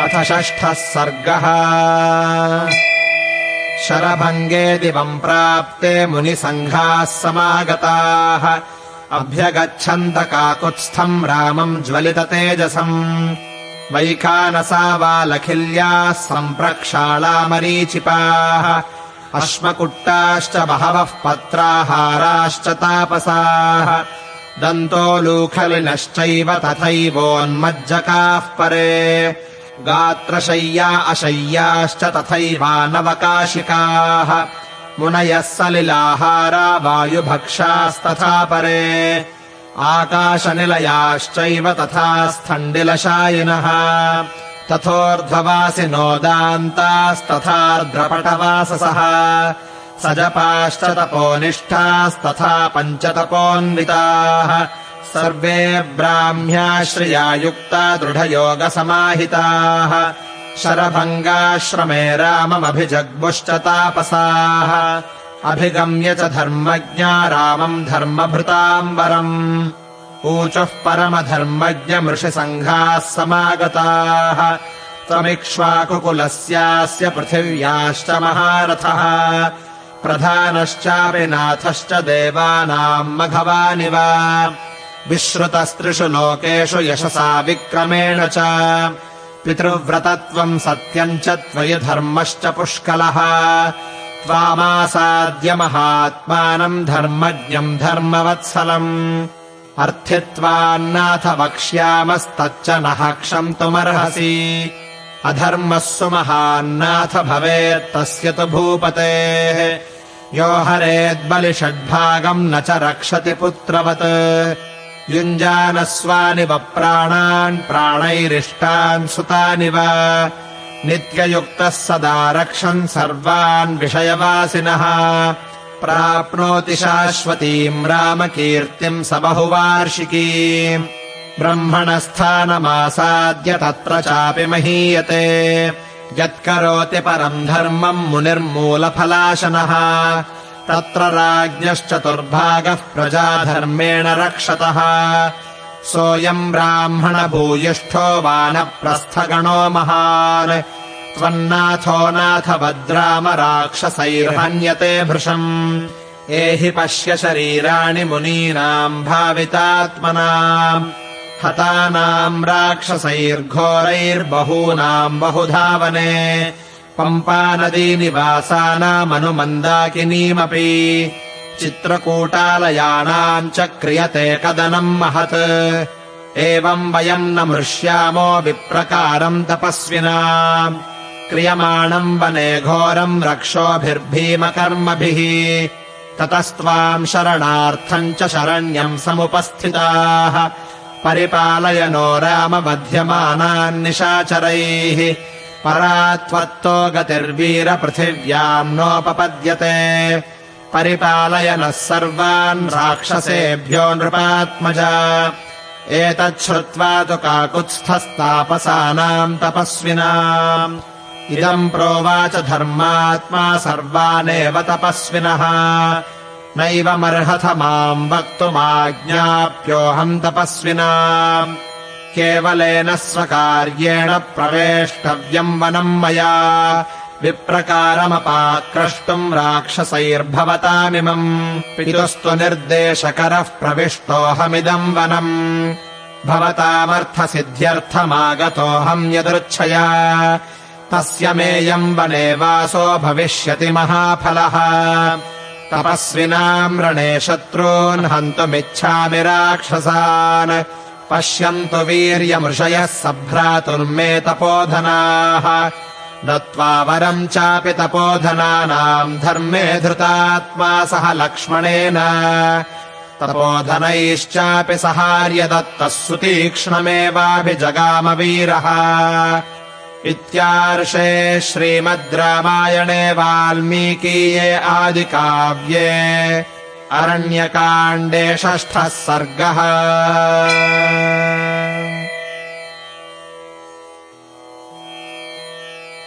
अथ षष्ठः सर्गः। शरभङ्गे दिवम् प्राप्ते मुनिसङ्घाः समागताः। अभ्यगच्छन्तकाकुत्स्थम् रामम् ज्वलिततेजसम् वैखानसावालखिल्याः सम्प्रक्षालामरीचिपाः अश्मकुट्टाश्च बहवः पत्राहाराश्च तापसाः। दन्तोलूखलिनश्चैव तथैवोन्मज्जकाः परे गात्रशय्या अशय्याश्च तथैवानवकाशिकाः। मुनयः सलिलाहारा वायुभक्षास्तथा परे। आकाशनिलयाश्चैव तथा स्थण्डिलशायिनः। तथोर्ध्ववासिनोदान्तास्तथार्द्रपटवाससः सजपाश्च तपोनिष्ठास्तथा पञ्चतपोन्विताः सर्वे ब्राह्म्याश्रया युक्ता दृढयोगसमाहिताः। शरभङ्गाश्रमे राममभिजग्मुश्च तापसाः। अभिगम्य च धर्मज्ञा रामम् धर्मभृताम्बरम्। ऊचुः परमधर्मज्ञमृषिसङ्घाः समागताः। त्वमिक्ष्वाकुकुलस्यास्य पृथिव्याश्च महारथः। प्रधानश्चापि नाथश्च देवानाम् मघवानिव विश्रुतस्त्रिषु लोकेषु यशसा विक्रमेण च। पितृव्रतत्वम् सत्यम् च त्वयि धर्मश्च पुष्कलः। त्वामासाद्य महात्मानम् धर्मज्ञम् धर्मवत्सलम्। अर्थित्वान्नाथ वक्ष्यामस्तच्च नः क्षन्तुमर्हसि अधर्मः सुमहान्नाथ भवेत्तस्य तु भूपतेः। यो हरेद्बलिषड्भागम् न च रक्षति पुत्रवत् युञ्जानस्वानिव प्राणान् प्राणैरिष्टान् सुतानिव। नित्ययुक्तः सदा रक्षन् सर्वान् विषयवासिनः। प्राप्नोति शाश्वतीम् रामकीर्तिम् स बहुवार्षिकीम्। ब्रह्मणस्थानमासाद्य तत्र चापि महीयते। यत्करोति परम् धर्मम् मुनिर्मूलफलाशनः तत्र राज्ञश्चतुर्भागः प्रजाधर्मेण रक्षतः। सोऽयम् ब्राह्मणभूयिष्ठो वानप्रस्थगणो महान्। त्वन्नाथो नाथ भृशम्। एहि पश्य शरीराणि मुनीनाम् भावितात्मनाम्। हतानाम् राक्षसैर्घोरैर्बहूनाम् बहुधावने पम्पानदीनिवासानामनुमन्दाकिनीमपि चित्रकूटालयानाम् च क्रियते कदनम् महत्। एवम् वयम् न मृष्यामो विप्रकारम् तपस्विना। क्रियमाणम् वने घोरम् रक्षोभिर्भीमकर्मभिः। ततस्त्वाम् शरणार्थम् च शरण्यम् समुपस्थिताः। परिपालय नो रामबध्यमानान्निशाचरैः परा त्वत्तो गतिर्वीरपृथिव्याम् नोपपद्यते। परिपालयनः सर्वान् राक्षसेभ्यो नृपात्मजा। एतच्छ्रुत्वा तु काकुत्स्थस्तापसानाम् तपस्विनाम्। इदम् प्रोवाच धर्मात्मा सर्वानेव तपस्विनः। नैवमर्हथ माम् वक्तुमाज्ञाप्योऽहम् तपस्विना केवलेन स्वकार्येण प्रवेष्टव्यम् वनम् मया। विप्रकारमपाक्रष्टुम् राक्षसैर्भवतामिमम्। पितुस्तु निर्देशकरः प्रविष्टोऽहमिदम् वनम्। भवतामर्थसिद्ध्यर्थमागतोऽहम् यदृच्छया तस्य मेयम् वने वासो भविष्यति महाफलः। तपस्विनाम् रणे शत्रून् हन्तुमिच्छामि राक्षसान् पश्यन्तु वीर्यमृषयः सभ्रातुर्मे तपोधनाः दत्त्वा वरम् चापि तपोधनानाम् धर्मे धृतात्मा सह लक्ष्मणेन। तपोधनैश्चापि सहार्य दत्तः सुतीक्ष्णमेवाभिजगामवीरः। इत्यार्षे श्रीमद् रामायणे वाल्मीकीये आदिकाव्ये अरण्यकाण्डे षष्ठः सर्गः